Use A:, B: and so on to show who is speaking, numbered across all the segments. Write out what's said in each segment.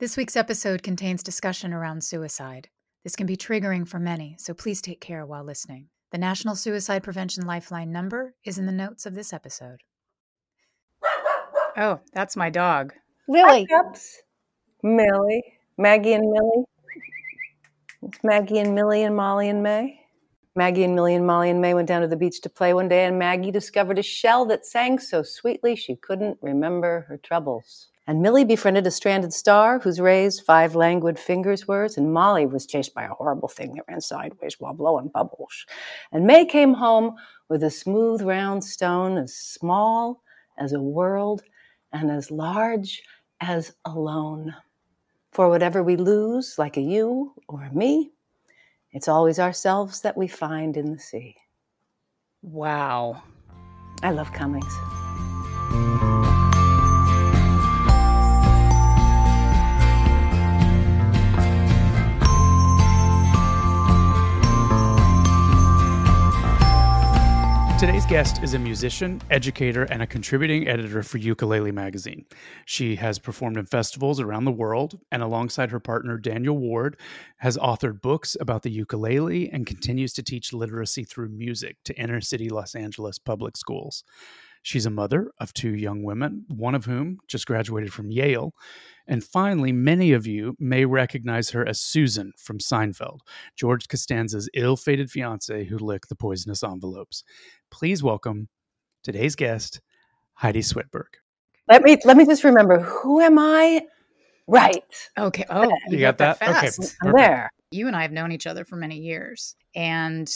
A: This week's episode contains discussion around suicide. This can be triggering for many, so please take care while listening. The National Suicide Prevention Lifeline number is in the notes of this episode. Oh, that's my dog.
B: Lily. Hi, Millie. Maggie and Millie. It's Maggie and Millie and Molly and May. Maggie and Millie and Molly and May went down to the beach to play one day, and Maggie discovered a shell that sang so sweetly she couldn't remember her troubles. And Millie befriended a stranded star whose rays five languid fingers were, and Molly was chased by a horrible thing that ran sideways while blowing bubbles. And May came home with a smooth round stone as small as a world and as large as alone. For whatever we lose, like a you or a me, it's always ourselves that we find in the sea.
A: Wow.
B: I love Cummings.
C: Today's guest is a musician, educator, and a contributing editor for Ukulele Magazine. She has performed in festivals around the world and, alongside her partner Daniel Ward, has authored books about the ukulele and continues to teach literacy through music to inner city Los Angeles public schools. She's a mother of two young women, one of whom just graduated from Yale. And finally, many of you may recognize her as Susan from Seinfeld, George Costanza's ill fated fiance who licked the poisonous envelopes. Please welcome today's guest, Heidi Swedberg.
B: Let me let me just remember who am I? Right.
A: Okay. Oh,
C: you, you got, got, that?
A: that
B: okay. I'm there.
A: You and I have known each other for many years. And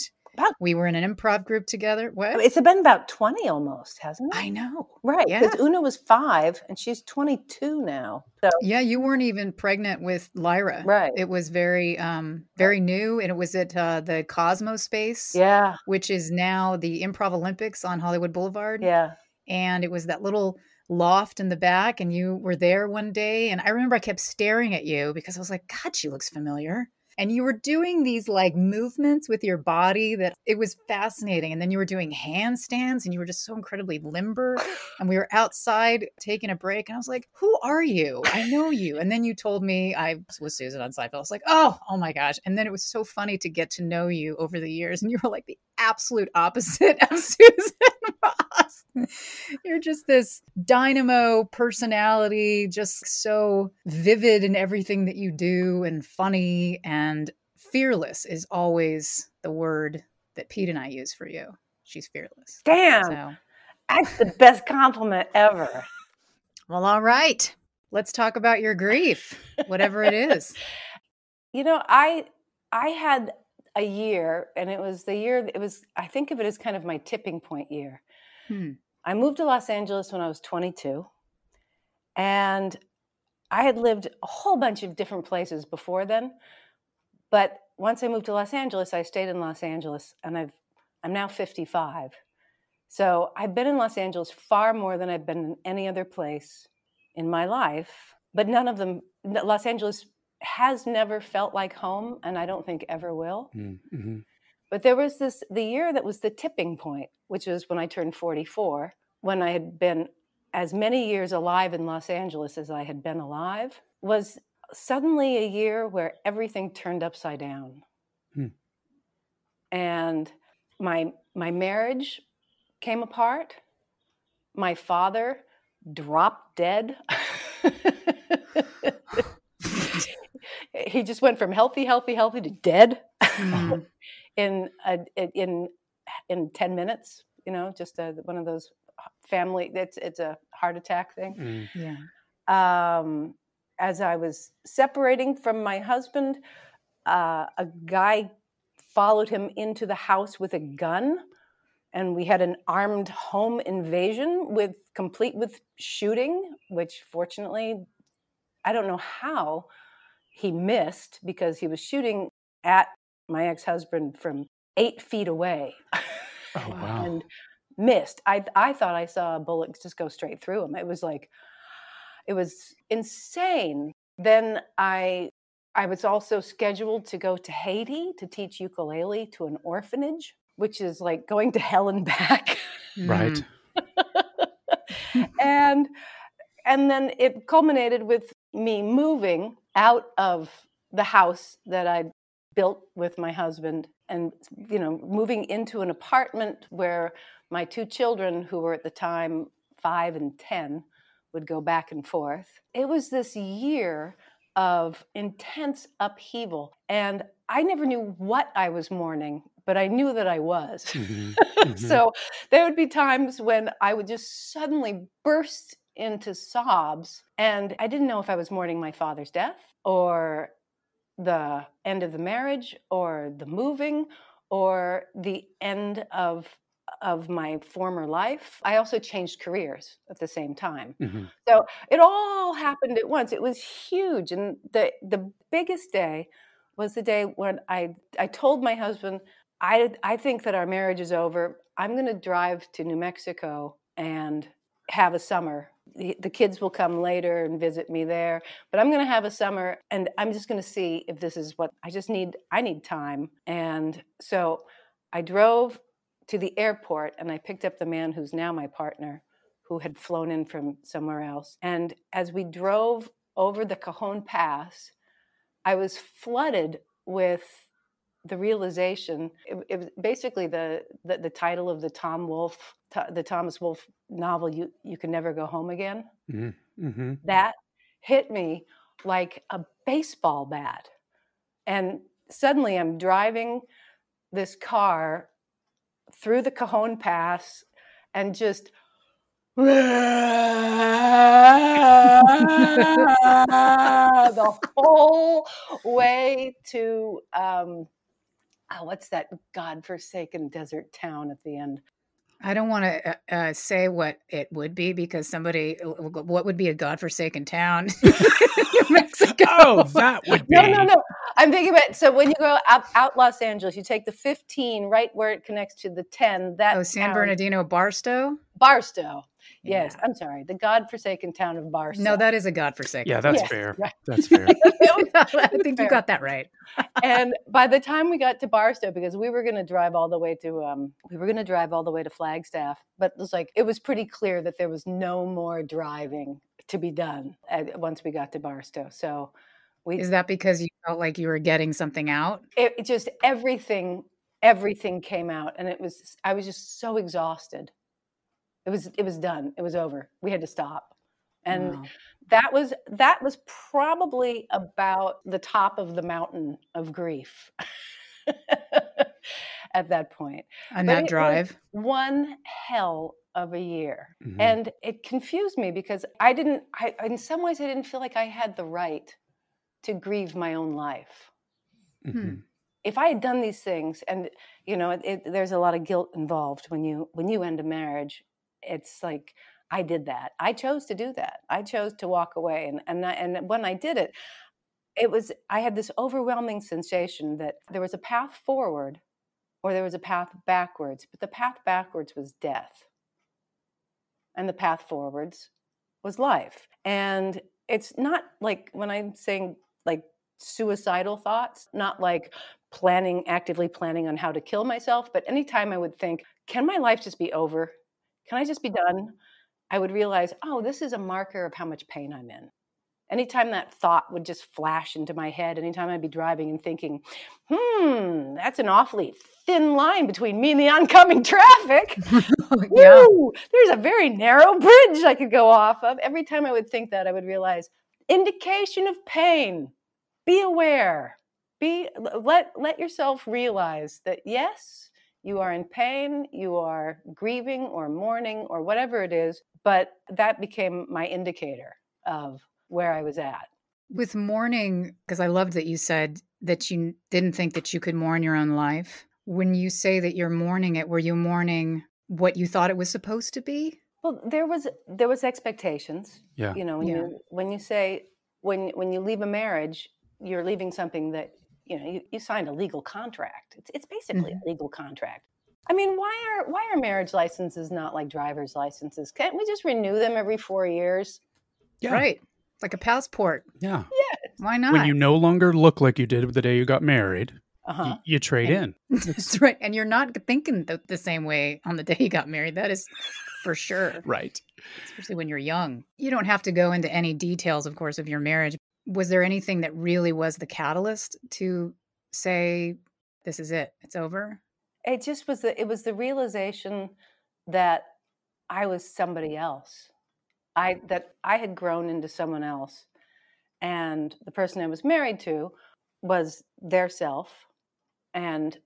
A: we were in an improv group together. What?
B: It's been about 20 almost, hasn't it?
A: I know.
B: Right. Because yeah. Una was five and she's 22 now. So
A: Yeah, you weren't even pregnant with Lyra.
B: Right.
A: It was very um very new and it was at uh, the Cosmo space.
B: Yeah.
A: Which is now the Improv Olympics on Hollywood Boulevard.
B: Yeah.
A: And it was that little loft in the back and you were there one day and I remember I kept staring at you because I was like, God, she looks familiar and you were doing these like movements with your body that it was fascinating and then you were doing handstands and you were just so incredibly limber and we were outside taking a break and i was like who are you? I know you. And then you told me i was susan on seinfeld i was like oh oh my gosh. And then it was so funny to get to know you over the years and you were like the absolute opposite of susan ross you're just this dynamo personality just so vivid in everything that you do and funny and fearless is always the word that Pete and I use for you. She's fearless.
B: Damn. So. That's the best compliment ever.
A: Well, all right. Let's talk about your grief, whatever it is.
B: You know, I I had a year and it was the year it was I think of it as kind of my tipping point year. Hmm. I moved to Los Angeles when I was 22 and I had lived a whole bunch of different places before then, but once I moved to Los Angeles, I stayed in Los Angeles and I've I'm now 55. So I've been in Los Angeles far more than I've been in any other place in my life, but none of them Los Angeles has never felt like home and I don't think ever will. Mm, mm-hmm. But there was this the year that was the tipping point, which was when I turned 44, when I had been as many years alive in Los Angeles as I had been alive, was suddenly a year where everything turned upside down. Hmm. And my my marriage came apart. My father dropped dead. he just went from healthy, healthy, healthy to dead mm-hmm. in a, in in ten minutes. You know, just a, one of those family. It's it's a heart attack thing.
A: Mm. Yeah.
B: Um, as I was separating from my husband, uh, a guy followed him into the house with a gun, and we had an armed home invasion with complete with shooting, which fortunately, I don't know how he missed because he was shooting at my ex-husband from eight feet away.
C: Oh, wow.
B: and missed. I I thought I saw a bullet just go straight through him. It was like it was insane. Then I I was also scheduled to go to Haiti to teach ukulele to an orphanage, which is like going to hell and back.
C: Right. Mm.
B: and and then it culminated with me moving out of the house that I'd built with my husband and you know moving into an apartment where my two children who were at the time 5 and 10 would go back and forth it was this year of intense upheaval and i never knew what i was mourning but i knew that i was mm-hmm. Mm-hmm. so there would be times when i would just suddenly burst into sobs and i didn't know if i was mourning my father's death or the end of the marriage or the moving or the end of of my former life. I also changed careers at the same time. Mm-hmm. So it all happened at once. It was huge and the the biggest day was the day when I I told my husband I I think that our marriage is over. I'm going to drive to New Mexico and have a summer the, kids will come later and visit me there but i'm going to have a summer and i'm just going to see if this is what i just need i need time. And so i drove to the airport and i picked up the man who's now my partner who had flown in from somewhere else. And as we drove over the cajon pass i was flooded with the realization it, it, was basically the, the, the title of the tom wolfe the thomas wolfe novel you you can never go home again mm-hmm. Mm-hmm. that hit me like a baseball bat and suddenly i'm driving this car through the cajon pass and just the whole way to um, oh, what's that godforsaken desert town at the end?
A: I don't want to uh, uh, say what it would be because somebody, uh, what would be a godforsaken town?
C: New Mexico. Oh, that would be.
B: No, no, no. I'm thinking about so when you go out, out Los Angeles, you take the 15 right where it connects to the 10. That
A: oh, San town, Bernardino, Barstow.
B: Barstow. Yes. I'm sorry. The godforsaken town of Barstow.
A: No, that is a godforsaken.
C: Yeah, that's
A: yes,
C: fair. Right. That's fair.
A: I think fair. you got that right.
B: and by the time we got to Barstow, because we were going to drive all the way to, um, we were going to drive all the way to Flagstaff, but it was like it was pretty clear that there was no more driving to be done at, once we got to Barstow. So. We,
A: is that because you felt like you were getting something out?
B: It, it just everything, everything came out, and it was. I was just so exhausted it was it was done. It was over. We had to stop. And wow. that was that was probably about the top of the mountain of grief. at that point.
A: On that drive.
B: One hell of a year. Mm-hmm. And it confused me because I didn't I in some ways I didn't feel like I had the right to grieve my own life. Mm-hmm. If I had done these things and you know, it, it, there's a lot of guilt involved when you when you end a marriage it's like I did that. I chose to do that. I chose to walk away, and and I, and when I did it, it was I had this overwhelming sensation that there was a path forward, or there was a path backwards. But the path backwards was death, and the path forwards was life. And it's not like when I'm saying like suicidal thoughts, not like planning actively planning on how to kill myself, but anytime I would think, can my life just be over? Can I just be done? I would realize, oh, this is a marker of how much pain I'm in. Anytime that thought would just flash into my head, anytime I'd be driving and thinking, hmm, that's an awfully thin line between me and the oncoming traffic. yeah. Woo, there's a very narrow bridge I could go off of. Every time I would think that, I would realize indication of pain. Be aware. Be let let yourself realize that yes, you are in pain, you are grieving or mourning or whatever it is. But that became my indicator of where I was at.
A: With mourning, because I loved that you said that you didn't think that you could mourn your own life. When you say that you're mourning it, were you mourning what you thought it was supposed to be?
B: Well, there was there was expectations.
C: Yeah.
B: You know, when yeah. you when you say when when you leave a marriage, you're leaving something that you know you, you signed a legal contract it's, it's basically mm-hmm. a legal contract i mean why are why are marriage licenses not like driver's licenses can't we just renew them every four years
A: yeah. right like a passport
C: yeah
B: yeah
A: why not
C: when you no longer look like you did the day you got married uh-huh. y- you trade
A: and,
C: in.
A: That's right. And you're not thinking the, the same way on the day you got married. That is for sure.
C: Right.
A: Especially when you're young. You don't have to go into any details, of course, of your marriage. Was there anything that really was the catalyst to say, this is it, it's over?
B: It just was the, it was the realization that I was somebody else. I, that I had grown into someone else. And the person I was married to was their self. And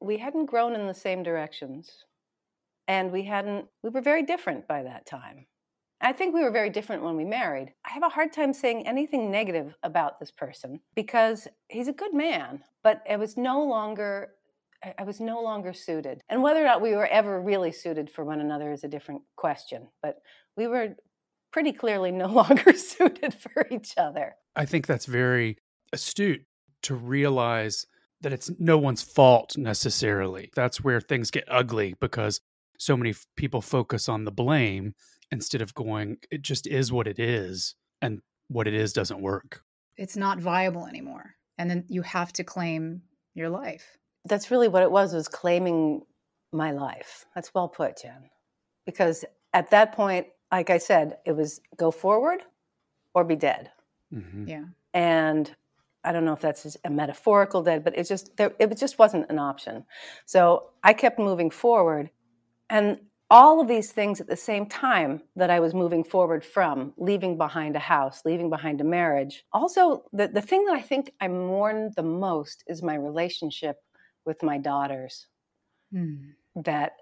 B: we hadn't grown in the same directions. And we hadn't, we were very different by that time. I think we were very different when we married. I have a hard time saying anything negative about this person because he's a good man, but it was no longer I was no longer suited. And whether or not we were ever really suited for one another is a different question, but we were pretty clearly no longer suited for each other.
C: I think that's very astute to realize that it's no one's fault necessarily. That's where things get ugly because so many people focus on the blame instead of going, it just is what it is, and what it is doesn't work.
A: It's not viable anymore. And then you have to claim your life.
B: That's really what it was, was claiming my life. That's well put, Jen. Because at that point, like I said, it was go forward or be dead.
A: Mm-hmm. Yeah.
B: And I don't know if that's a metaphorical dead, but it just there, it just wasn't an option. So I kept moving forward, and all of these things at the same time that I was moving forward from, leaving behind a house, leaving behind a marriage. Also, the, the thing that I think I mourn the most is my relationship with my daughters mm. that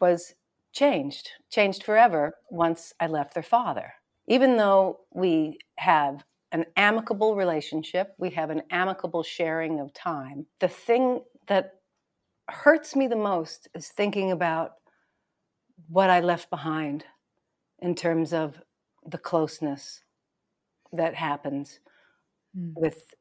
B: was changed, changed forever once I left their father. Even though we have an amicable relationship, we have an amicable sharing of time, the thing that hurts me the most is thinking about what I left behind in terms of the closeness that happens mm. with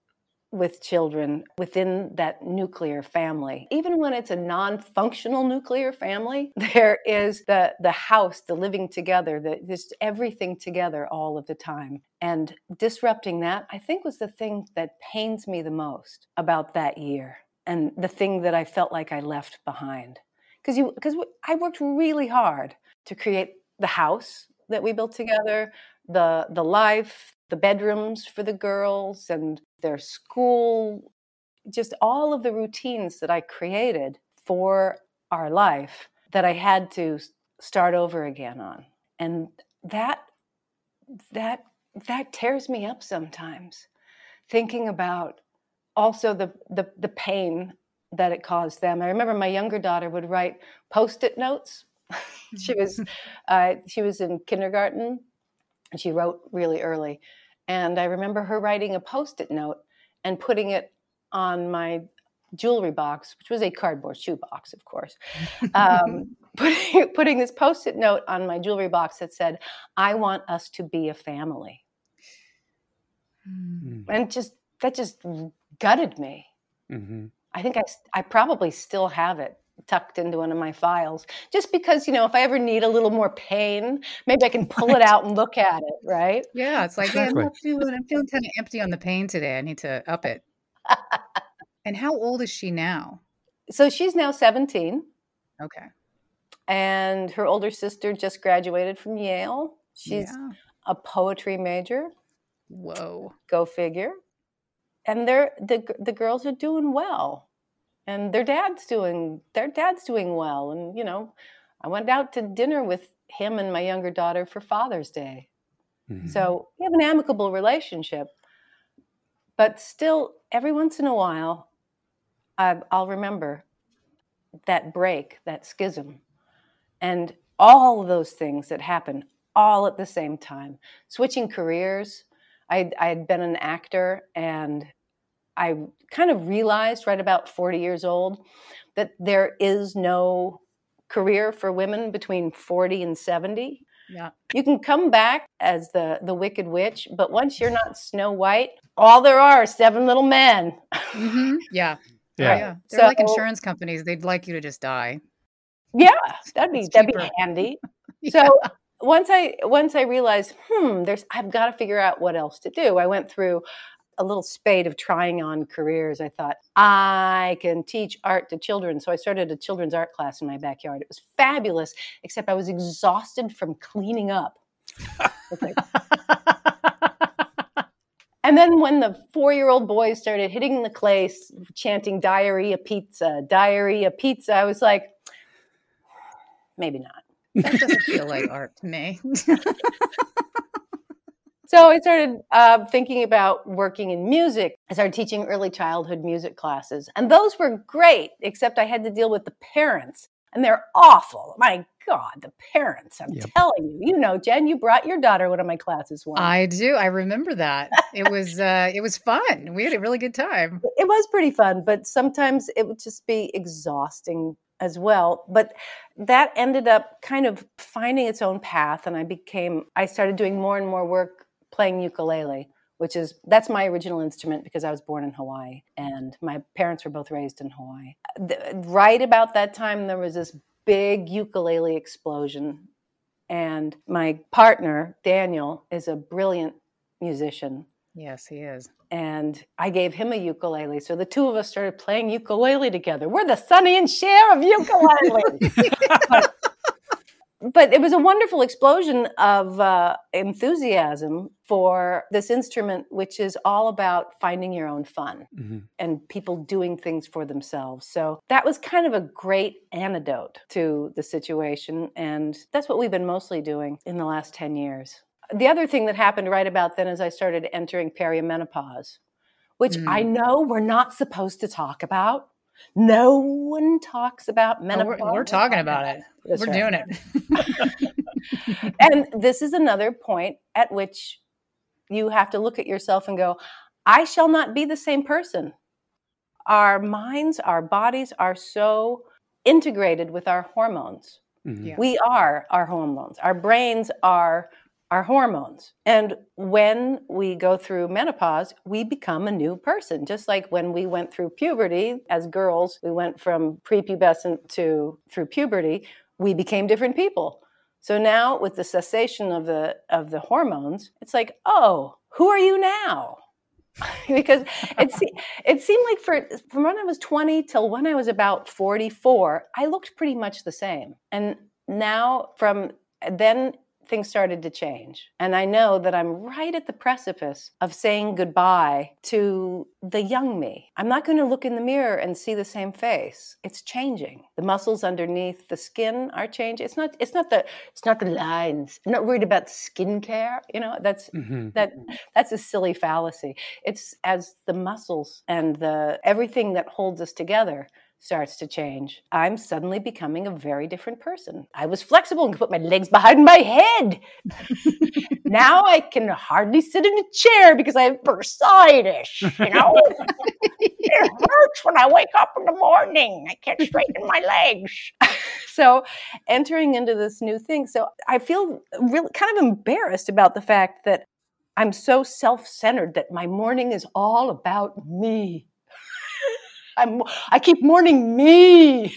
B: with children within that nuclear family. Even when it's a non-functional nuclear family, there is the the house, the living together, the just everything together all of the time. And disrupting that, I think was the thing that pains me the most about that year and the thing that I felt like I left behind because you because I worked really hard to create the house that we built together, the the life, the bedrooms for the girls and their school, just all of the routines that I created for our life that I had to start over again on. And that that that tears me up sometimes thinking about also the the, the pain that it caused them. I remember my younger daughter would write post-it notes. she was uh, she was in kindergarten, and she wrote really early. And I remember her writing a post-it note and putting it on my jewelry box, which was a cardboard shoebox, of course. Um, putting, putting this post-it note on my jewelry box that said, "I want us to be a family," mm. and just that just gutted me. Mm-hmm. I think I, I probably still have it tucked into one of my files just because you know if i ever need a little more pain maybe i can pull right. it out and look at it right?
A: Yeah it's like exactly. hey, I'm, feeling, I'm feeling kind of empty on the pain today. I need to up it. And how old is she now?
B: So she's now 17
A: okay.
B: And her older sister just graduated from yale. She's yeah. a poetry major.
A: Whoa.
B: Go figure and they're the the girls are doing well, and their dad's doing their dad's doing well, and you know, I went out to dinner with him and my younger daughter for Father's Day, mm-hmm. so we have an amicable relationship, but still, every once in a while, I, I'll remember that break, that schism, and all of those things that happen all at the same time, switching careers. I had been an actor and I kind of realized right about 40 years old that there is no career for women between 40 and 70.
A: Yeah.
B: You can come back as the the wicked witch, but once you're not Snow White, all there are is seven little men.
A: Mm-hmm. Yeah.
C: Yeah.
A: yeah. They're so, like insurance companies. They'd like you to just die.
B: Yeah, that'd be that'd be handy. yeah. So once I once I realized, hmm, there's I've got to figure out what else to do. I went through a little spate of trying on careers, I thought, I can teach art to children. So I started a children's art class in my backyard. It was fabulous, except I was exhausted from cleaning up. and then when the four year old boys started hitting the clay, chanting diarrhea pizza, diarrhea pizza, I was like, maybe not.
A: That doesn't feel like art to me.
B: so I started uh, thinking about working in music. I started teaching early childhood music classes, and those were great, except I had to deal with the parents, and they're awful. My God, the parents, I'm yep. telling you. You know, Jen, you brought your daughter one of my classes once.
A: I do. I remember that. it was uh it was fun. We had a really good time.
B: It was pretty fun, but sometimes it would just be exhausting as well. But that ended up kind of finding its own path and I became I started doing more and more work playing ukulele, which is that's my original instrument because I was born in Hawaii and my parents were both raised in Hawaii. Right about that time, there was this big ukulele explosion, and my partner Daniel is a brilliant musician.
A: Yes, he is.
B: And I gave him a ukulele. So the two of us started playing ukulele together. We're the Sonny and Cher of ukulele. but it was a wonderful explosion of uh, enthusiasm for this instrument, which is all about finding your own fun mm-hmm. and people doing things for themselves. So that was kind of a great antidote to the situation. And that's what we've been mostly doing in the last 10 years. The other thing that happened right about then is I started entering perimenopause, which mm. I know we're not supposed to talk about no one talks about menopause.
A: Oh, we're, we're, talking about it. That's we're right. doing
B: it. and this is another point at which you have to look at yourself and go, I shall not be the same person. Our minds, our bodies are so integrated with our hormones. Mm-hmm. Yeah. We are our hormones. Our brains are our hormones. And when we go through menopause, we become a new person. Just like when we went through puberty as girls, we went from prepubescent to through puberty, we became different people. So now with the cessation of the of the hormones, it's like, "Oh, who are you now?" because it se- it seemed like for from when I was 20 till when I was about 44, I looked pretty much the same. And now from then things started to change. And I know that I'm right at the precipice of saying goodbye to the young me. I'm not going to look in the mirror and see the same face. It's changing. The muscles underneath the skin are changing. It's not it's not the it's not the lines. I'm not worried about skincare, you know. That's mm-hmm. that that's a silly fallacy. It's as the muscles and the everything that holds us together starts to change, I'm suddenly becoming a very different person. I was flexible and could put my legs behind my head. now I can hardly sit in a chair because I have bursitis, you know? it hurts when I wake up in the morning. I can't straighten my legs. so entering into this new thing. So I feel really kind of embarrassed about the fact that I'm so self-centered that my morning is all about me. I'm, I keep mourning me.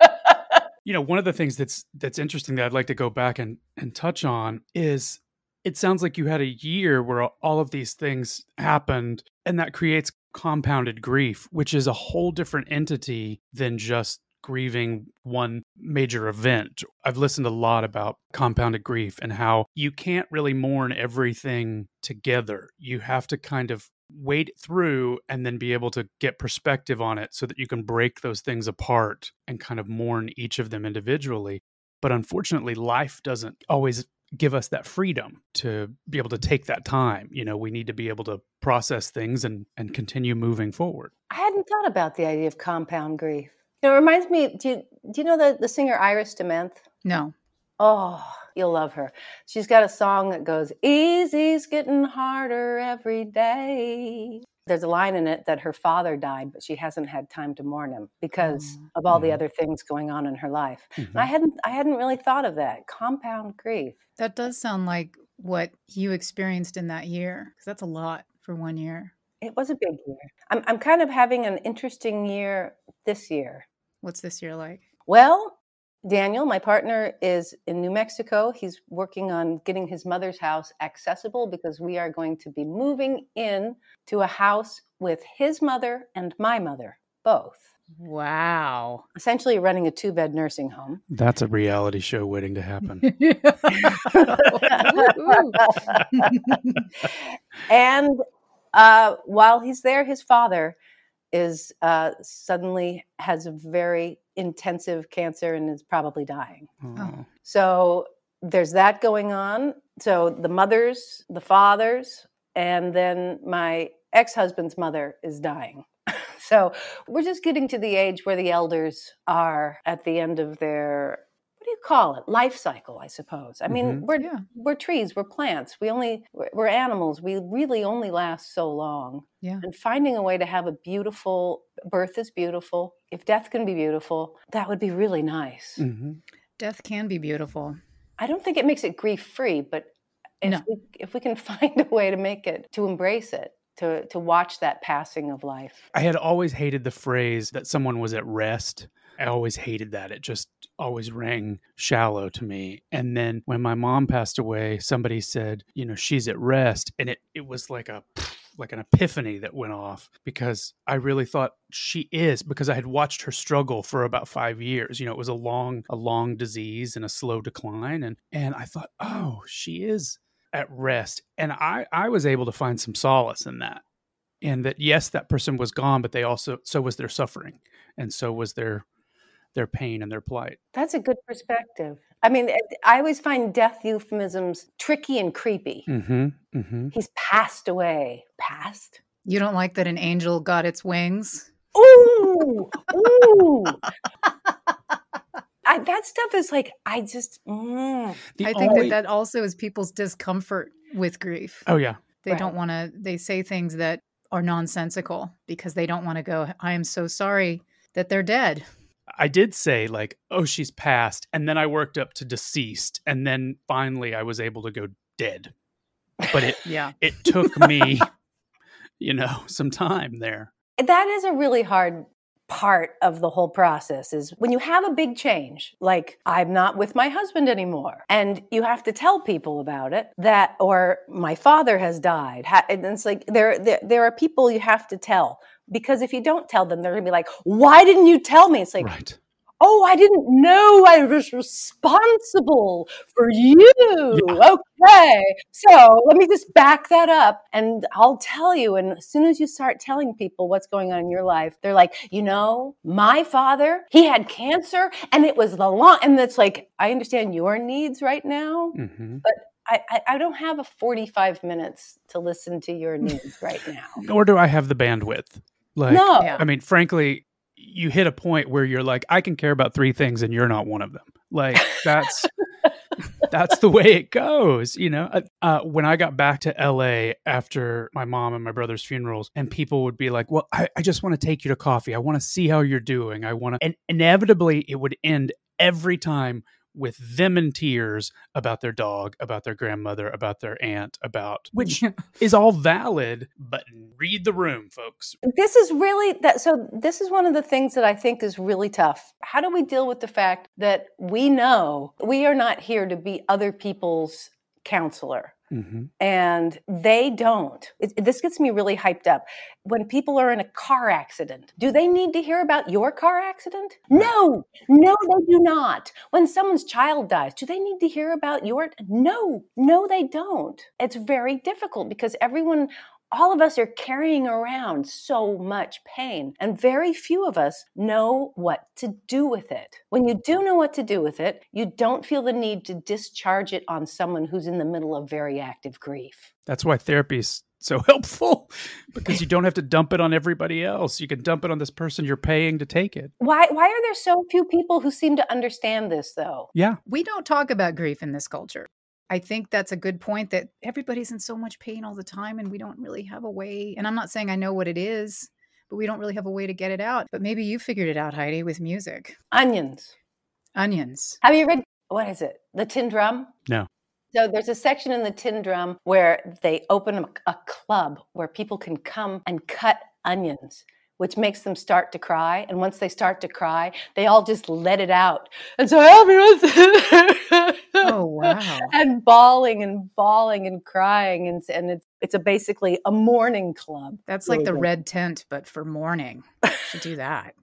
C: you know, one of the things that's that's interesting that I'd like to go back and and touch on is it sounds like you had a year where all of these things happened and that creates compounded grief, which is a whole different entity than just grieving one major event. I've listened a lot about compounded grief and how you can't really mourn everything together. You have to kind of wade through and then be able to get perspective on it so that you can break those things apart and kind of mourn each of them individually. But unfortunately, life doesn't always give us that freedom to be able to take that time. You know, we need to be able to process things and and continue moving forward.
B: I hadn't thought about the idea of compound grief. You It reminds me. Do you, do you know the the singer Iris DeMent?
A: No.
B: Oh, you'll love her. She's got a song that goes, Easy's getting harder every day. There's a line in it that her father died, but she hasn't had time to mourn him because mm-hmm. of all the mm-hmm. other things going on in her life. Mm-hmm. I hadn't I hadn't really thought of that. Compound grief.
A: That does sound like what you experienced in that year, because that's a lot for one year.
B: It was a big year. I'm I'm kind of having an interesting year this year.
A: What's this year like?
B: Well, Daniel, my partner, is in New Mexico. He's working on getting his mother's house accessible because we are going to be moving in to a house with his mother and my mother, both.
A: Wow.
B: Essentially running a two bed nursing home.
C: That's a reality show waiting to happen.
B: and uh, while he's there, his father is uh, suddenly has a very intensive cancer and is probably dying. Oh. Mm. So there's that going on. So the mothers, the fathers, and then my ex husband's mother is dying. so we're just getting to the age where the elders are at the end of their what do you call it life cycle i suppose i mean mm-hmm. we're yeah. we're trees we're plants we only we're, we're animals we really only last so long
A: yeah
B: and finding a way to have a beautiful birth is beautiful if death can be beautiful that would be really nice
A: mm-hmm. death can be beautiful
B: i don't think it makes it grief free but if, no. we, if we can find a way to make it to embrace it to to watch that passing of life.
C: I had always hated the phrase that someone was at rest. I always hated that. It just always rang shallow to me. And then when my mom passed away, somebody said, you know, she's at rest. And it, it was like a like an epiphany that went off because I really thought she is because I had watched her struggle for about 5 years. You know, it was a long a long disease and a slow decline and and I thought, "Oh, she is at rest. And I, I was able to find some solace in that. And that yes, that person was gone, but they also so was their suffering, and so was their their pain and their plight.
B: That's a good perspective. I mean, I always find death euphemisms tricky and creepy. Mm-hmm, mm-hmm. He's passed away. Passed.
A: You don't like that an angel got its wings?
B: Ooh, ooh. I, that stuff is like I just. Mm.
A: I think only... that that also is people's discomfort with grief.
C: Oh yeah,
A: they right. don't want to. They say things that are nonsensical because they don't want to go. I am so sorry that they're dead.
C: I did say like, oh, she's passed, and then I worked up to deceased, and then finally I was able to go dead. But it
A: yeah,
C: it took me, you know, some time there.
B: That is a really hard part of the whole process is when you have a big change, like I'm not with my husband anymore, and you have to tell people about it that, or my father has died. And it's like there, there, there are people you have to tell because if you don't tell them, they're gonna be like, why didn't you tell me? It's like, right oh, I didn't know I was responsible for you. Yeah. Okay. So let me just back that up and I'll tell you. And as soon as you start telling people what's going on in your life, they're like, you know, my father, he had cancer and it was the long, and it's like, I understand your needs right now, mm-hmm. but I, I, don't have a 45 minutes to listen to your needs right now.
C: Nor do I have the bandwidth. Like, no. I mean, frankly, you hit a point where you're like, I can care about three things and you're not one of them. Like that's that's the way it goes, you know. Uh, uh when I got back to LA after my mom and my brother's funerals, and people would be like, "Well, I, I just want to take you to coffee. I want to see how you're doing. I want to," and inevitably it would end every time with them in tears about their dog, about their grandmother, about their aunt, about which is all valid, but read the room, folks.
B: This is really that so this is one of the things that I think is really tough. How do we deal with the fact that we know we are not here to be other people's counselor? Mm-hmm. And they don't. It, this gets me really hyped up. When people are in a car accident, do they need to hear about your car accident? No, no, they do not. When someone's child dies, do they need to hear about your? No, no, they don't. It's very difficult because everyone all of us are carrying around so much pain, and very few of us know what to do with it. When you do know what to do with it, you don't feel the need to discharge it on someone who's in the middle of very active grief.
C: That's why therapy is so helpful because you don't have to dump it on everybody else. You can dump it on this person you're paying to take it.
B: Why why are there so few people who seem to understand this though?
C: Yeah.
A: We don't talk about grief in this culture. I think that's a good point that everybody's in so much pain all the time and we don't really have a way. And I'm not saying I know what it is, but we don't really have a way to get it out. But maybe you figured it out, Heidi, with music.
B: Onions.
A: Onions.
B: Have you read what is it? The Tin Drum?
C: No.
B: So there's a section in the Tin Drum where they open a, a club where people can come and cut onions which makes them start to cry. And once they start to cry, they all just let it out. And so everyone's
A: oh wow,
B: and bawling and bawling and crying, and and it's it's a basically a mourning club.
A: That's like the red tent, but for mourning. To do that.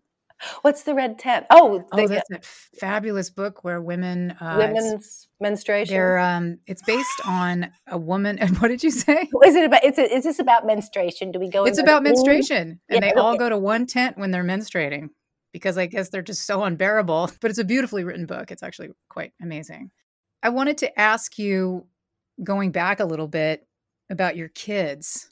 B: What's the red tent? Oh,
A: oh, that's a fabulous book where women uh,
B: women's menstruation.
A: They're um, it's based on a woman. And what did you say?
B: Is it about? It's a, is this about menstruation? Do we go?
A: It's about menstruation, and yeah, they okay. all go to one tent when they're menstruating because I guess they're just so unbearable. But it's a beautifully written book. It's actually quite amazing. I wanted to ask you, going back a little bit, about your kids.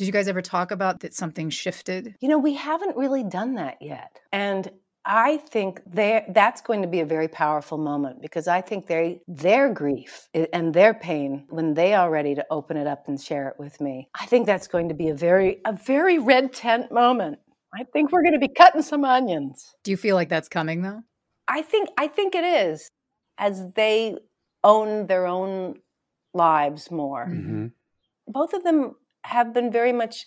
A: Did you guys ever talk about that something shifted?
B: You know, we haven't really done that yet. And I think that's going to be a very powerful moment because I think they their grief and their pain when they are ready to open it up and share it with me. I think that's going to be a very a very red tent moment. I think we're going to be cutting some onions.
A: Do you feel like that's coming though?
B: I think I think it is as they own their own lives more. Mm-hmm. Both of them have been very much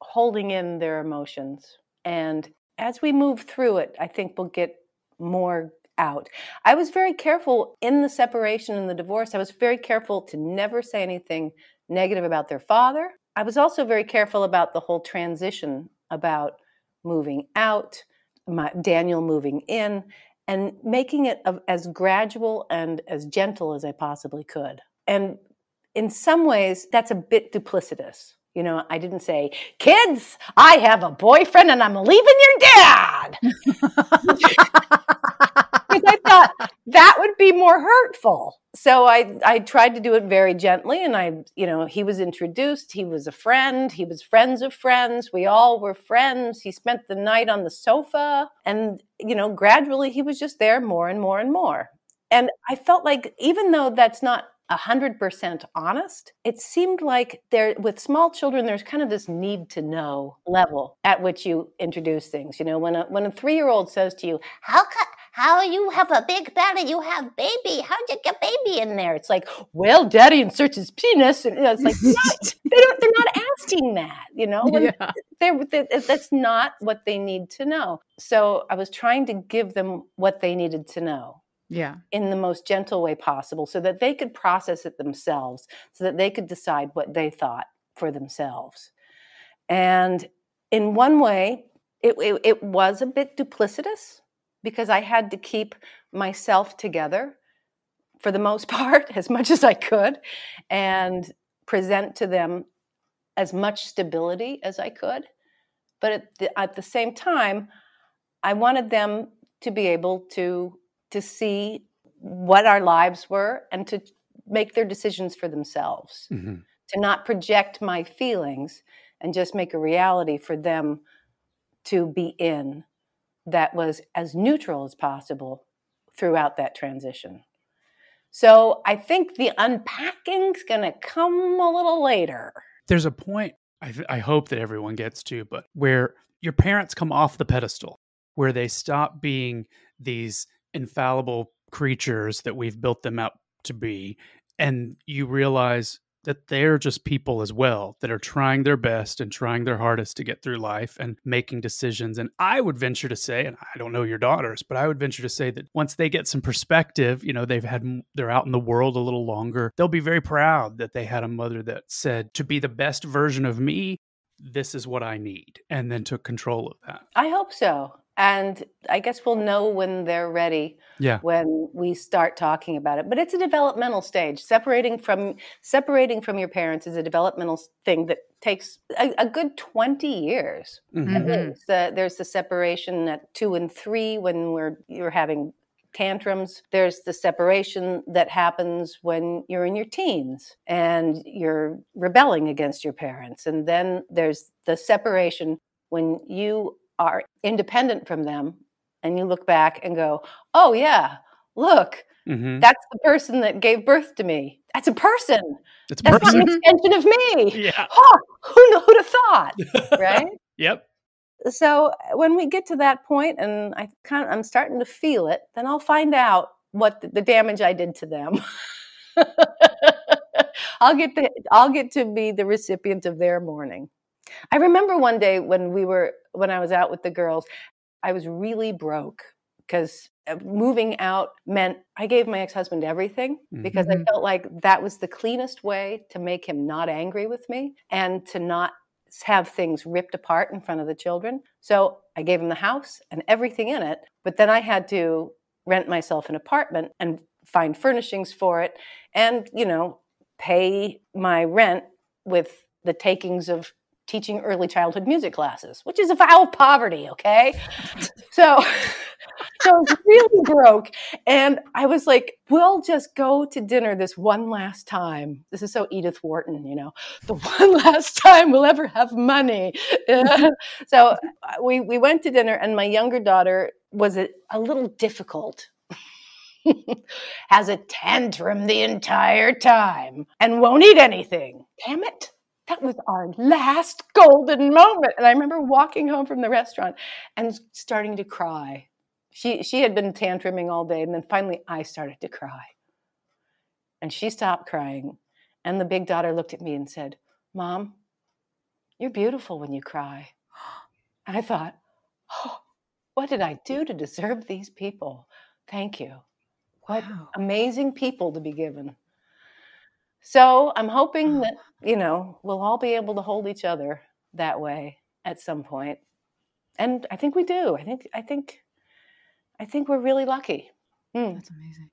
B: holding in their emotions. And as we move through it, I think we'll get more out. I was very careful in the separation and the divorce. I was very careful to never say anything negative about their father. I was also very careful about the whole transition about moving out, my, Daniel moving in, and making it as gradual and as gentle as I possibly could. And in some ways, that's a bit duplicitous. You know, I didn't say, kids, I have a boyfriend and I'm leaving your dad. Because I thought that would be more hurtful. So I, I tried to do it very gently. And I, you know, he was introduced. He was a friend. He was friends of friends. We all were friends. He spent the night on the sofa. And, you know, gradually he was just there more and more and more. And I felt like, even though that's not 100% honest, it seemed like there, with small children, there's kind of this need to know level at which you introduce things. You know, when a, when a three year old says to you, How can, how you have a big belly, you have baby. How'd you get baby in there? It's like, well, daddy inserts his penis. And you know, it's like, they don't, they're not asking that, you know? Yeah. They're, they're, that's not what they need to know. So I was trying to give them what they needed to know
A: yeah.
B: in the most gentle way possible so that they could process it themselves so that they could decide what they thought for themselves. And in one way it, it, it was a bit duplicitous because i had to keep myself together for the most part as much as i could and present to them as much stability as i could. But at the, at the same time i wanted them to be able to to see what our lives were and to make their decisions for themselves, mm-hmm. to not project my feelings and just make a reality for them to be in that was as neutral as possible throughout that transition. So I think the unpacking's going to come a little later.
C: There's a point I, th- I hope that everyone gets to, but where your parents come off the pedestal, where they stop being these infallible creatures that we've built them up to be and you realize that they're just people as well that are trying their best and trying their hardest to get through life and making decisions. And i would venture to say and i don't know your daughters but i would venture to say that once they get some perspective you know they've had they're out in the world a little longer they'll be very proud that they had a mother that said to be the best version of me this is what i need and then took control of that.
B: I hope so and i guess we'll know when they're ready
C: yeah.
B: when we start talking about it but it's a developmental stage separating from separating from your parents is a developmental thing that takes a, a good 20 years mm-hmm. the, there's the separation at two and three when we're you're having tantrums. There's the separation that happens when you're in your teens and you're rebelling against your parents. And then there's the separation when you are independent from them and you look back and go, oh, yeah, look, mm-hmm. that's the person that gave birth to me. That's a person.
C: It's a
B: that's
C: person.
B: not an extension of me.
C: Yeah.
B: Huh, who would have thought? Right?
C: yep.
B: So when we get to that point and I kind of, I'm starting to feel it, then I'll find out what the, the damage I did to them. I'll get to I'll get to be the recipient of their mourning. I remember one day when we were when I was out with the girls, I was really broke because uh, moving out meant I gave my ex-husband everything because mm-hmm. I felt like that was the cleanest way to make him not angry with me and to not have things ripped apart in front of the children. So I gave him the house and everything in it, but then I had to rent myself an apartment and find furnishings for it and, you know, pay my rent with the takings of teaching early childhood music classes, which is a vow of poverty, okay? so so I was really broke. And I was like, we'll just go to dinner this one last time. This is so Edith Wharton, you know, the one last time we'll ever have money. so uh, we, we went to dinner, and my younger daughter was a, a little difficult. Has a tantrum the entire time and won't eat anything. Damn it that was our last golden moment. And I remember walking home from the restaurant and starting to cry. She she had been tantruming all day, and then finally I started to cry. And she stopped crying. And the big daughter looked at me and said, Mom, you're beautiful when you cry. And I thought, oh, what did I do to deserve these people? Thank you. What wow. amazing people to be given. So I'm hoping that, you know, we'll all be able to hold each other that way at some point. And I think we do. I think I think I think we're really lucky.
A: Mm. That's amazing.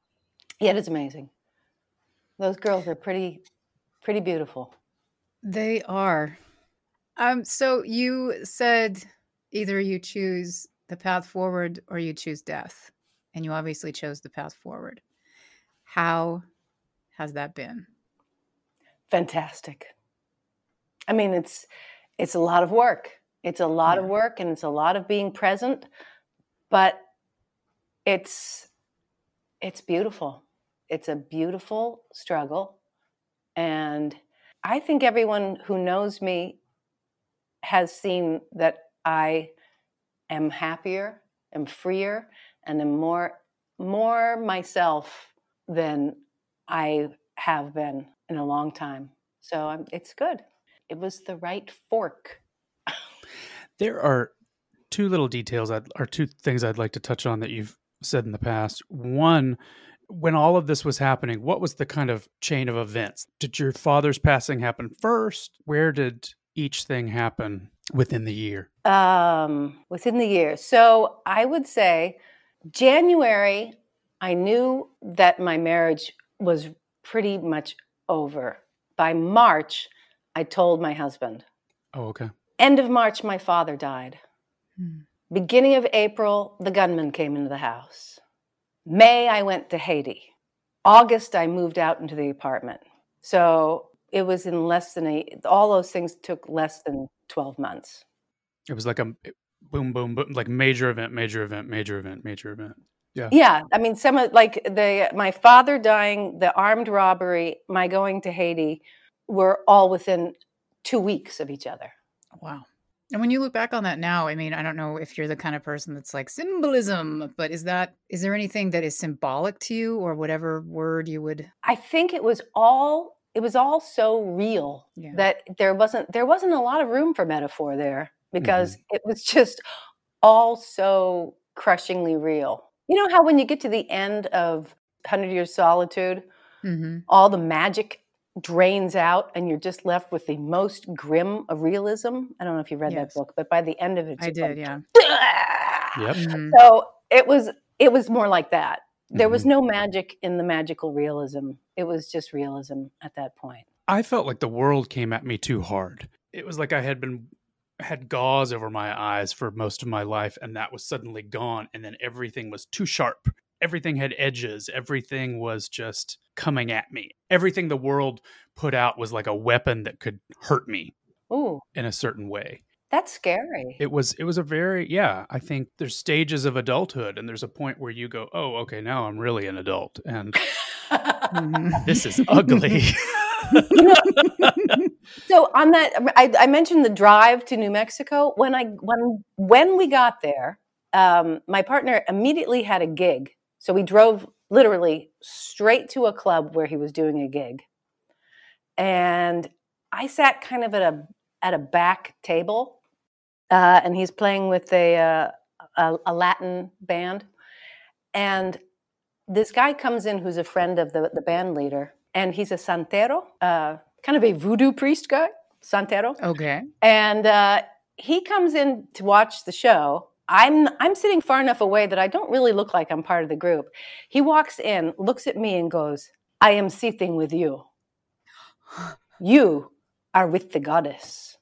B: Yeah, it is amazing. Those girls are pretty pretty beautiful.
A: They are. Um so you said either you choose the path forward or you choose death. And you obviously chose the path forward. How has that been?
B: Fantastic. I mean, it's it's a lot of work. It's a lot yeah. of work and it's a lot of being present, but it's it's beautiful. It's a beautiful struggle and I think everyone who knows me has seen that I am happier, am freer, and am more more myself than I have been in a long time. So um, it's good. It was the right fork.
C: there are two little details I'd, or two things I'd like to touch on that you've said in the past. One, when all of this was happening, what was the kind of chain of events? Did your father's passing happen first? Where did each thing happen within the year?
B: Um, within the year. So I would say January, I knew that my marriage was pretty much over. By March, I told my husband.
C: Oh, okay.
B: End of March, my father died. Hmm. Beginning of April, the gunman came into the house. May, I went to Haiti. August, I moved out into the apartment. So it was in less than a, all those things took less than 12 months.
C: It was like a boom, boom, boom, like major event, major event, major event, major event.
B: Yeah. Yeah. I mean, some of like the my father dying, the armed robbery, my going to Haiti were all within two weeks of each other.
A: Wow. And when you look back on that now, I mean, I don't know if you're the kind of person that's like symbolism, but is that is there anything that is symbolic to you or whatever word you would
B: I think it was all it was all so real yeah. that there wasn't there wasn't a lot of room for metaphor there because mm-hmm. it was just all so crushingly real. You know how when you get to the end of 100 Years Solitude, mm-hmm. all the magic drains out and you're just left with the most grim of realism? I don't know if you read yes. that book, but by the end of it,
A: I did, like, yeah.
B: Yep. Mm-hmm. So it was it was more like that. There was mm-hmm. no magic in the magical realism. It was just realism at that point.
C: I felt like the world came at me too hard. It was like I had been had gauze over my eyes for most of my life and that was suddenly gone and then everything was too sharp. Everything had edges. Everything was just coming at me. Everything the world put out was like a weapon that could hurt me
B: Ooh.
C: in a certain way.
B: That's scary.
C: It was it was a very yeah i think there's stages of adulthood and there's a point where you go oh okay now i'm really an adult and this is ugly
B: so on that, I, I, mentioned the drive to New Mexico. When I when when we got there, um, my partner immediately had a gig. So we drove literally straight to a club where he was doing a gig, and I sat kind of at a at a back table, uh, and he's playing with a, uh, a, a Latin band, and this guy comes in who's a friend of the the band leader, and he's a santero, uh, kind of a voodoo priest guy, santero.
A: Okay,
B: and uh, he comes in to watch the show. I'm I'm sitting far enough away that I don't really look like I'm part of the group. He walks in, looks at me, and goes, "I am sitting with you. You are with the goddess."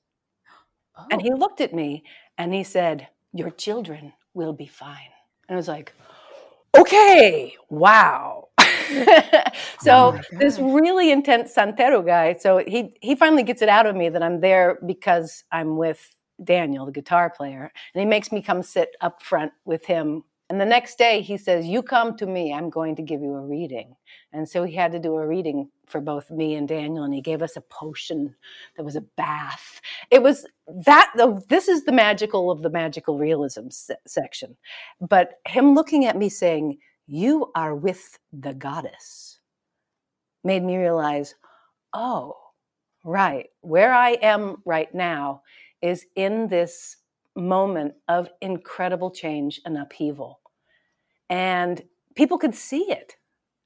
B: Oh. And he oh. looked at me and he said, "Your children will be fine." And I was like, "Okay, wow." so oh this really intense santero guy so he he finally gets it out of me that i'm there because i'm with Daniel, the guitar player, and he makes me come sit up front with him. And the next day he says, You come to me, I'm going to give you a reading. And so he had to do a reading for both me and Daniel, and he gave us a potion that was a bath. It was that, though this is the magical of the magical realism se- section. But him looking at me saying, You are with the goddess, made me realize, Oh, right, where I am right now is in this moment of incredible change and upheaval. And people could see it.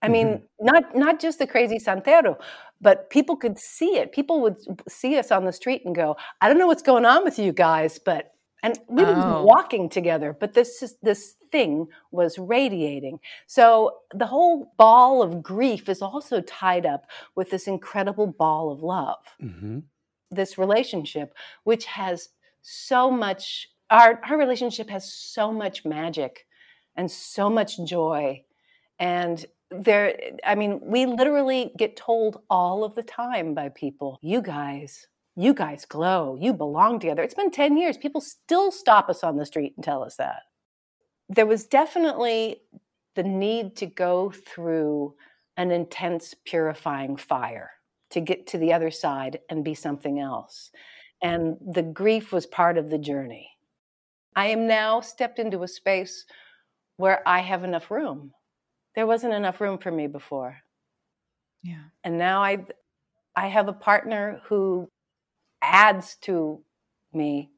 B: I mean, mm-hmm. not not just the crazy Santero, but people could see it. People would see us on the street and go, "I don't know what's going on with you guys, but." And we were oh. walking together, but this this thing was radiating. So the whole ball of grief is also tied up with this incredible ball of love. Mm-hmm this relationship, which has so much, our, our relationship has so much magic and so much joy. And there, I mean, we literally get told all of the time by people, you guys, you guys glow, you belong together. It's been 10 years. People still stop us on the street and tell us that. There was definitely the need to go through an intense purifying fire to get to the other side and be something else. And the grief was part of the journey. I am now stepped into a space where I have enough room. There wasn't enough room for me before.
A: Yeah.
B: And now I I have a partner who adds to me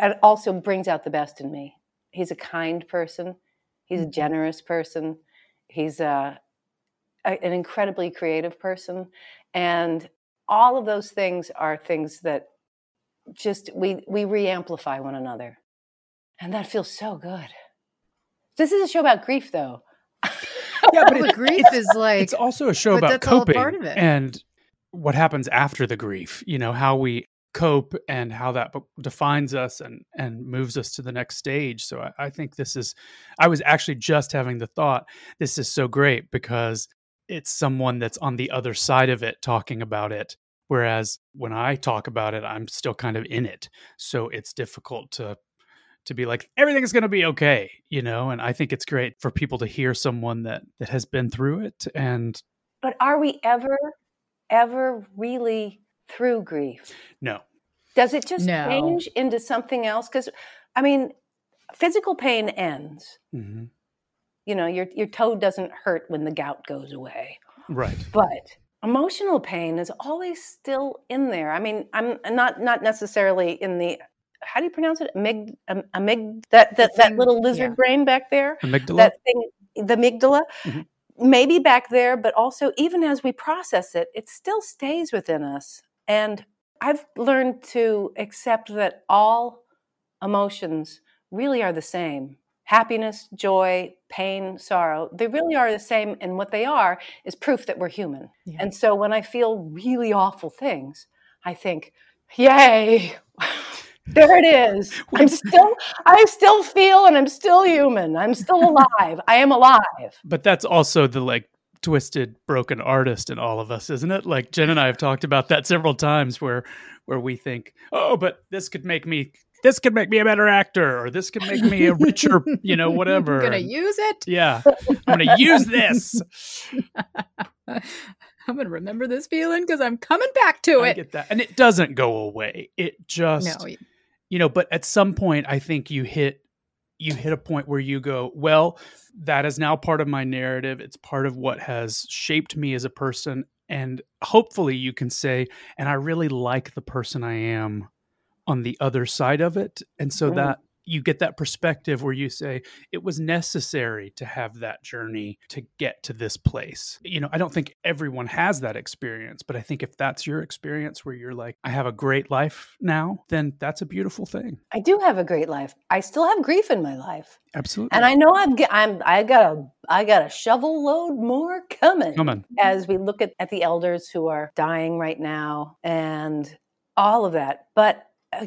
B: and also brings out the best in me. He's a kind person. He's a mm-hmm. generous person. He's a an incredibly creative person and all of those things are things that just we we re-amplify one another and that feels so good this is a show about grief though
A: yeah but it, grief is like
C: it's also a show about coping and what happens after the grief you know how we cope and how that defines us and and moves us to the next stage. So I, I think this is i was actually just having the thought this is so great because it's someone that's on the other side of it talking about it whereas when i talk about it i'm still kind of in it. So it's difficult to to be like everything's going to be okay you know? And i think it's great for people to hear someone that that has been through it and
B: but are we ever ever really through grief?
C: No.
B: Does it just no. change into something else? Because i mean physical pain ends. Mm-hmm. You know your your toe doesn't hurt when the gout goes away.
C: Right.
B: But emotional pain is always still in there. I mean i'm not not necessarily in the how do you pronounce it? Amig amig that that, that little lizard yeah. brain back there?
C: Amygdala?
B: That thing the amygdala? Mm-hmm. Maybe back there but also even as we process it it still stays within us and i've learned to accept that all emotions really are the same happiness, joy, pain, sorrow, they really are the same. And what they are is proof that we're human. Yeah. And so when I feel really awful things, I think, yay. there it is. I'm still I still feel and I'm still human. I'm still alive. I am alive.
C: But that's also the like twisted broken artist in all of us, isn't it? Like Jen and I have talked about that several times where where we think, "Oh, but this could make me this could make me a better actor or this could make me a richer, you know, whatever.
A: I'm gonna use it.
C: Yeah. I'm gonna use this.
A: I'm gonna remember this feeling because I'm coming back to
C: I
A: it.
C: Get that. And it doesn't go away. It just no. You know, but at some point I think you hit you hit a point where you go, well, that is now part of my narrative. It's part of what has shaped me as a person. And hopefully you can say, and I really like the person I am on the other side of it. And so mm. that you get that perspective where you say it was necessary to have that journey to get to this place. You know, I don't think everyone has that experience, but I think if that's your experience where you're like, I have a great life now, then that's a beautiful thing.
B: I do have a great life. I still have grief in my life.
C: Absolutely.
B: And I know I'm I'm I got a I got a shovel load more coming.
C: Coming.
B: As we look at, at the elders who are dying right now and all of that. But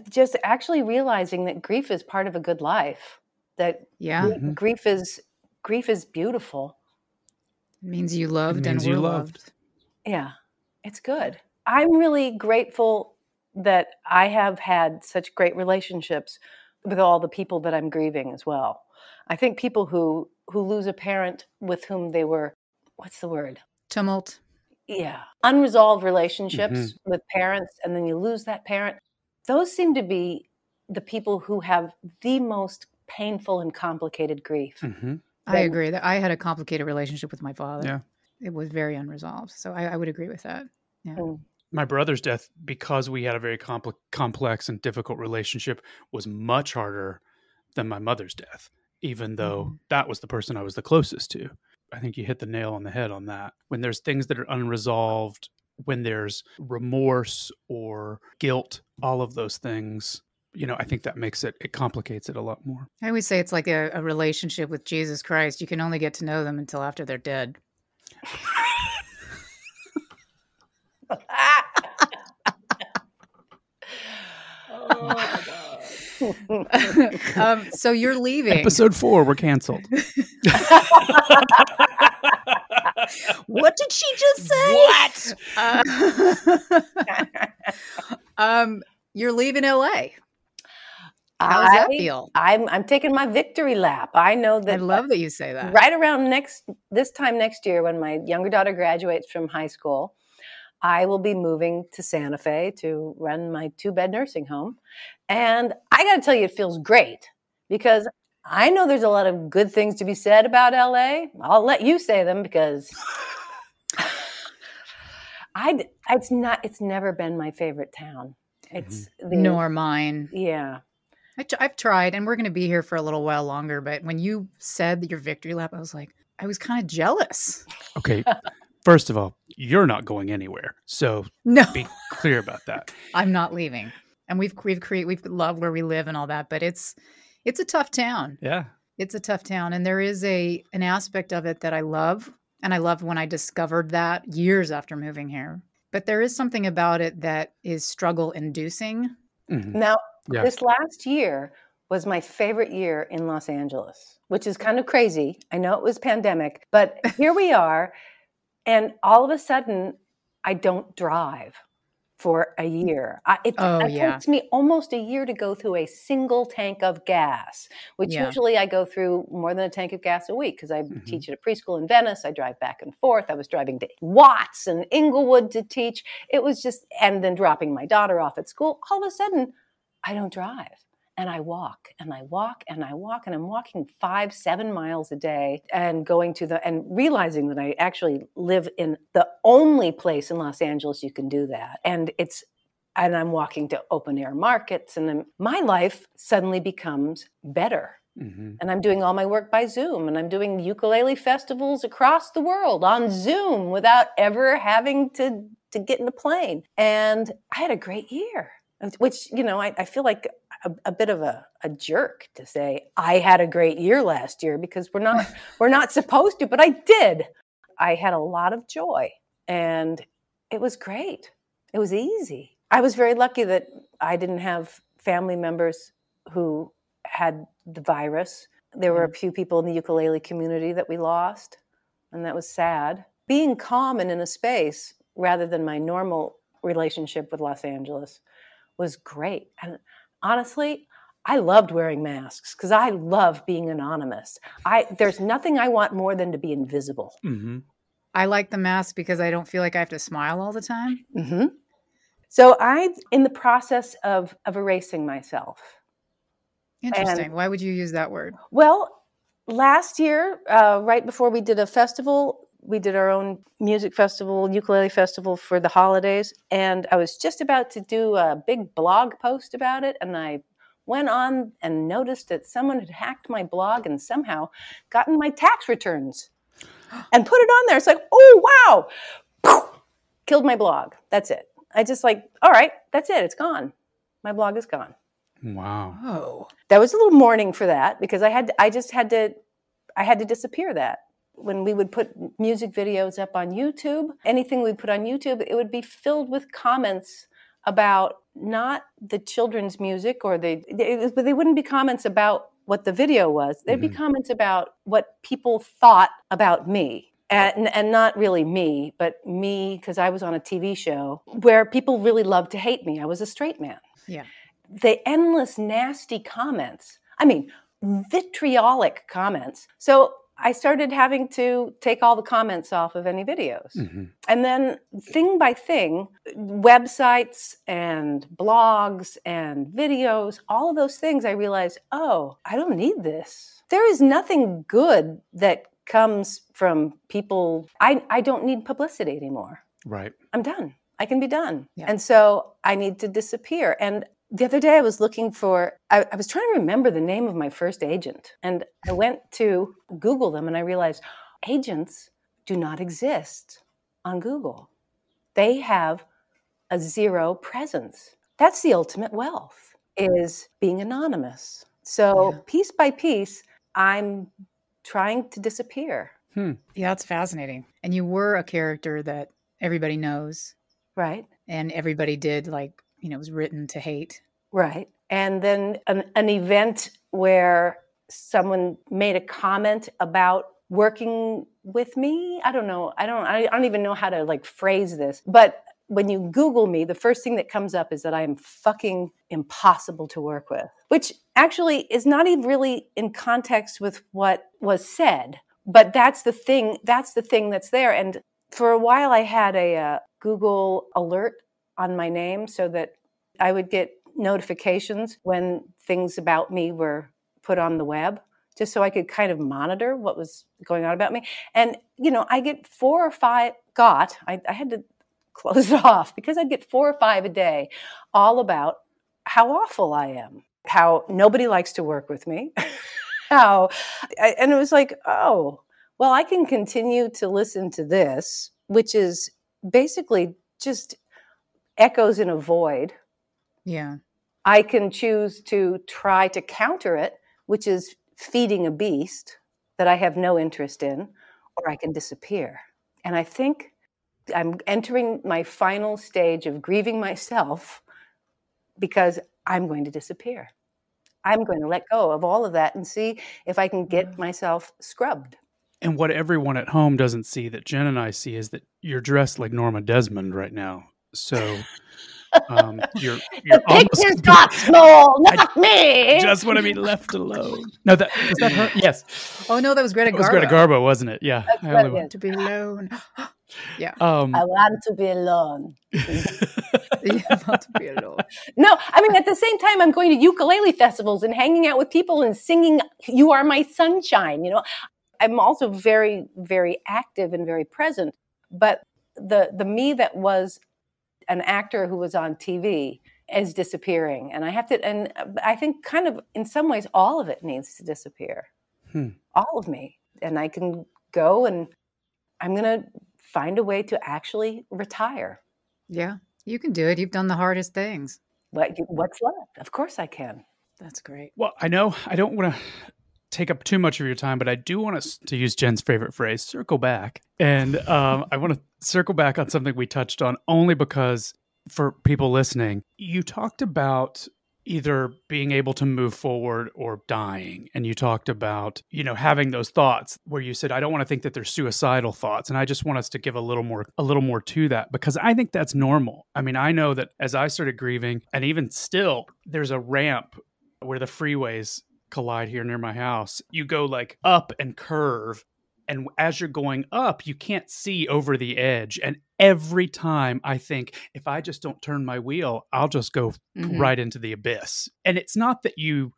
B: just actually realizing that grief is part of a good life that
A: yeah.
B: Mm-hmm. grief is grief is beautiful.
A: It means you loved means and you loved. loved.
B: Yeah it's good. I'm really grateful that i have had such great relationships with all the people that i'm grieving as well. I think people who who lose a parent with whom they were what's the word?
A: Tumult.
B: Yeah unresolved relationships mm-hmm. with parents and then you lose that parent those seem to be the people who have the most painful and complicated grief.
A: Mm-hmm. I agree that I had a complicated relationship with my father. Yeah. It was very unresolved. So I, I would agree with that. Yeah. Mm.
C: My brother's death, because we had a very compl- complex and difficult relationship, was much harder than my mother's death, even though mm-hmm. that was the person I was the closest to. I think you hit the nail on the head on that. When there's things that are unresolved when there's remorse or guilt, all of those things, you know, I think that makes it, it complicates it a lot more.
A: I always say it's like a, a relationship with Jesus Christ. You can only get to know them until after they're dead. um, so you're leaving.
C: Episode four, we're canceled.
A: what did she just say?
C: What?
A: Uh, um, you're leaving LA. How does I, that feel?
B: I'm I'm taking my victory lap. I know that. I
A: love that you say that.
B: Right around next this time next year, when my younger daughter graduates from high school, I will be moving to Santa Fe to run my two bed nursing home, and I got to tell you, it feels great because I know there's a lot of good things to be said about LA. I'll let you say them because I it's not it's never been my favorite town. It's
A: mm-hmm. the, nor mine.
B: Yeah.
A: I, have tried, and we're going to be here for a little while longer. But when you said your victory lap, I was like, I was kind of jealous.
C: Okay, first of all, you're not going anywhere, so
A: no,
C: be clear about that.
A: I'm not leaving, and we've we've created we've loved where we live and all that, but it's it's a tough town.
C: Yeah.
A: It's a tough town and there is a an aspect of it that I love and I loved when I discovered that years after moving here. But there is something about it that is struggle inducing.
B: Mm-hmm. Now, yeah. this last year was my favorite year in Los Angeles, which is kind of crazy. I know it was pandemic, but here we are and all of a sudden I don't drive for a year. I, it, oh, it yeah. takes me almost a year to go through a single tank of gas, which yeah. usually I go through more than a tank of gas a week because I mm-hmm. teach at a preschool in Venice. I drive back and forth. I was driving to Watts and Inglewood to teach. It was just, and then dropping my daughter off at school. All of a sudden, I don't drive and I walk and I walk and I walk and I'm walking five, seven miles a day and going to the and realizing that I actually live in the only place in Los Angeles you can do that. And it's and I'm walking to open air markets and then my life suddenly becomes better. Mm-hmm. And I'm doing all my work by Zoom and I'm doing ukulele festivals across the world on Zoom without ever having to to get in a plane. And I had a great year which you know I, I feel like a, a, bit of a, a jerk to say I had a great year last year because we're not we're not supposed to, but I did. I had a lot of joy and it was great. It was easy. I was very lucky that I didn't have family members who had the virus. There were a mm. few people in the ukulele community that we lost, and that was sad. Being calm and in a space rather than my normal relationship with Los Angeles was great. And honestly, I loved wearing masks because I love being anonymous. I there's nothing I want more than to be invisible.
A: Mm-hmm. I like the mask because I don't feel like I have to smile all the time.
B: Mm-hmm. So I'm in the process of of erasing myself.
A: Interesting. And, Why would you use that word?
B: Well, last year, uh, right before we did a festival, we did our own music festival, ukulele festival for the holidays. And I was just about to do a big blog post about it. And I went on and noticed that someone had hacked my blog and somehow gotten my tax returns and put it on there. It's like, oh, wow. Killed my blog. That's it. I just like, all right, that's it. It's gone. My blog is gone.
C: Wow.
A: Oh.
B: That was a little mourning for that because I had I just had to I had to disappear that. When we would put music videos up on YouTube, anything we put on YouTube, it would be filled with comments about not the children's music or the but they wouldn't be comments about what the video was. There'd mm-hmm. be comments about what people thought about me. And, and not really me, but me because I was on a TV show where people really loved to hate me. I was a straight man.
A: Yeah.
B: The endless nasty comments. I mean, vitriolic comments. So I started having to take all the comments off of any videos. Mm-hmm. And then, thing by thing, websites and blogs and videos, all of those things, I realized, oh, I don't need this. There is nothing good that comes from people. I, I don't need publicity anymore.
C: Right.
B: I'm done. I can be done. Yeah. And so I need to disappear. And the other day I was looking for, I, I, was trying to remember the name of my first agent. And I went to Google them and I realized agents do not exist on Google. They have a zero presence. That's the ultimate wealth is being anonymous. So yeah. piece by piece, I'm trying to disappear.
A: Hmm. Yeah, that's fascinating. And you were a character that everybody knows.
B: Right.
A: And everybody did like you know was written to hate.
B: Right. And then an, an event where someone made a comment about working with me? I don't know. I don't i don't even know how to like phrase this. But when you google me the first thing that comes up is that i am fucking impossible to work with which actually is not even really in context with what was said. But that's the thing that's the thing that's there. And for a while i had a uh, google alert on my name so that I would get notifications when things about me were put on the web just so I could kind of monitor what was going on about me. And, you know, I get four or five, got, I, I had to close it off because I'd get four or five a day all about how awful I am, how nobody likes to work with me, how, and it was like, oh, well, I can continue to listen to this, which is basically just echoes in a void.
A: Yeah.
B: I can choose to try to counter it, which is feeding a beast that I have no interest in, or I can disappear. And I think I'm entering my final stage of grieving myself because I'm going to disappear. I'm going to let go of all of that and see if I can get myself scrubbed.
C: And what everyone at home doesn't see that Jen and I see is that you're dressed like Norma Desmond right now. So um, you're, you're
B: the picture's got small, not I me.
C: Just want to be left alone. No, that was that her. Yes.
A: Oh no, that was Greta Garbo. It
C: was Greta Garbo, wasn't it? Yeah.
A: I only want to be alone. yeah.
B: Um, I want to be alone.
A: you want to be alone.
B: No, I mean at the same time, I'm going to ukulele festivals and hanging out with people and singing "You Are My Sunshine." You know, I'm also very, very active and very present. But the the me that was an actor who was on TV is disappearing. And I have to, and I think kind of in some ways, all of it needs to disappear. Hmm. All of me. And I can go and I'm going to find a way to actually retire.
A: Yeah, you can do it. You've done the hardest things.
B: What, what's left? Of course I can.
A: That's great.
C: Well, I know I don't want to take up too much of your time, but I do want us to use Jen's favorite phrase, circle back. And um, I want to circle back on something we touched on only because for people listening, you talked about either being able to move forward or dying. And you talked about you know having those thoughts where you said i don't want to think that they're suicidal thoughts. And i just want us to give a little more a little more to that because i think that's normal. I mean i know that as i started grieving and even still there's a ramp where the freeways collide here near my house, you go like up and curve. And as you're going up, you can't see over the edge. And every time I think, if I just don't turn my wheel, I'll just go mm-hmm. right into the abyss. And it's not that you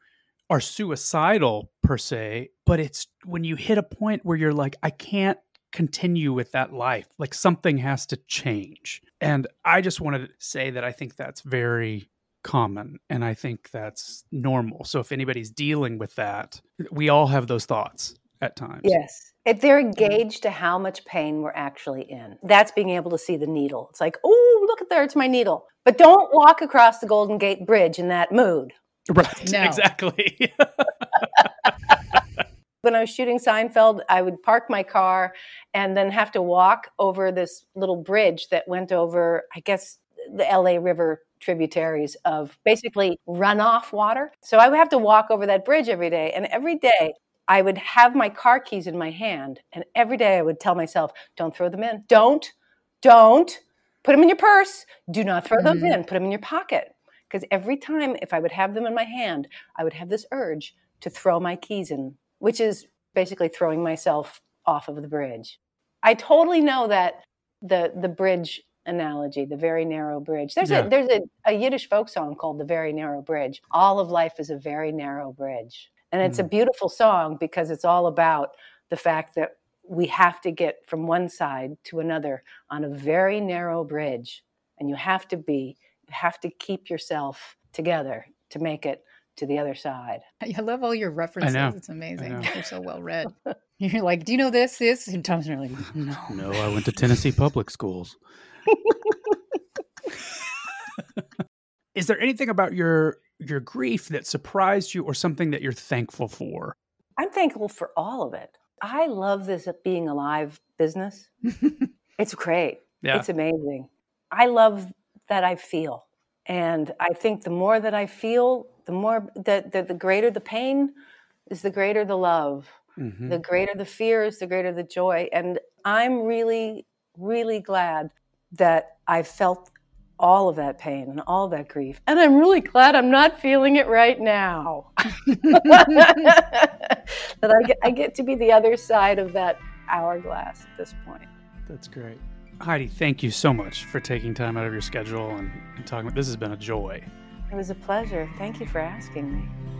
C: are suicidal per se, but it's when you hit a point where you're like, I can't continue with that life. Like something has to change. And I just wanted to say that I think that's very common and I think that's normal. So if anybody's dealing with that, we all have those thoughts at times.
B: Yes. If they're engaged to how much pain we're actually in, that's being able to see the needle. It's like, oh, look at there, it's my needle. But don't walk across the Golden Gate Bridge in that mood.
C: Right. No. Exactly.
B: when I was shooting Seinfeld, I would park my car and then have to walk over this little bridge that went over, I guess, the LA River tributaries of basically runoff water. So I would have to walk over that bridge every day. And every day I would have my car keys in my hand. And every day I would tell myself, don't throw them in. Don't, don't put them in your purse. Do not throw mm-hmm. them in. Put them in your pocket. Because every time, if I would have them in my hand, I would have this urge to throw my keys in, which is basically throwing myself off of the bridge. I totally know that the the bridge analogy, the very narrow bridge. There's yeah. a there's a, a Yiddish folk song called The Very Narrow Bridge. All of life is a very narrow bridge. And it's mm. a beautiful song because it's all about the fact that we have to get from one side to another on a very narrow bridge. And you have to be you have to keep yourself together to make it to the other side.
A: I love all your references. It's amazing. You're so well read. You're like, do you know this? This? And Tom's really, no.
C: No, I went to Tennessee public schools. Is there anything about your your grief that surprised you or something that you're thankful for?
B: I'm thankful for all of it. I love this uh, being alive business. it's great. Yeah. It's amazing. I love that I feel. And I think the more that I feel, the more that the, the, greater the pain is the greater the love. Mm-hmm. The greater the fear is the greater the joy. And I'm really, really glad that I felt all of that pain and all that grief. And I'm really glad I'm not feeling it right now. that I get, I get to be the other side of that hourglass at this point.
C: That's great. Heidi, thank you so much for taking time out of your schedule and, and talking. This has been a joy.
B: It was a pleasure. Thank you for asking me.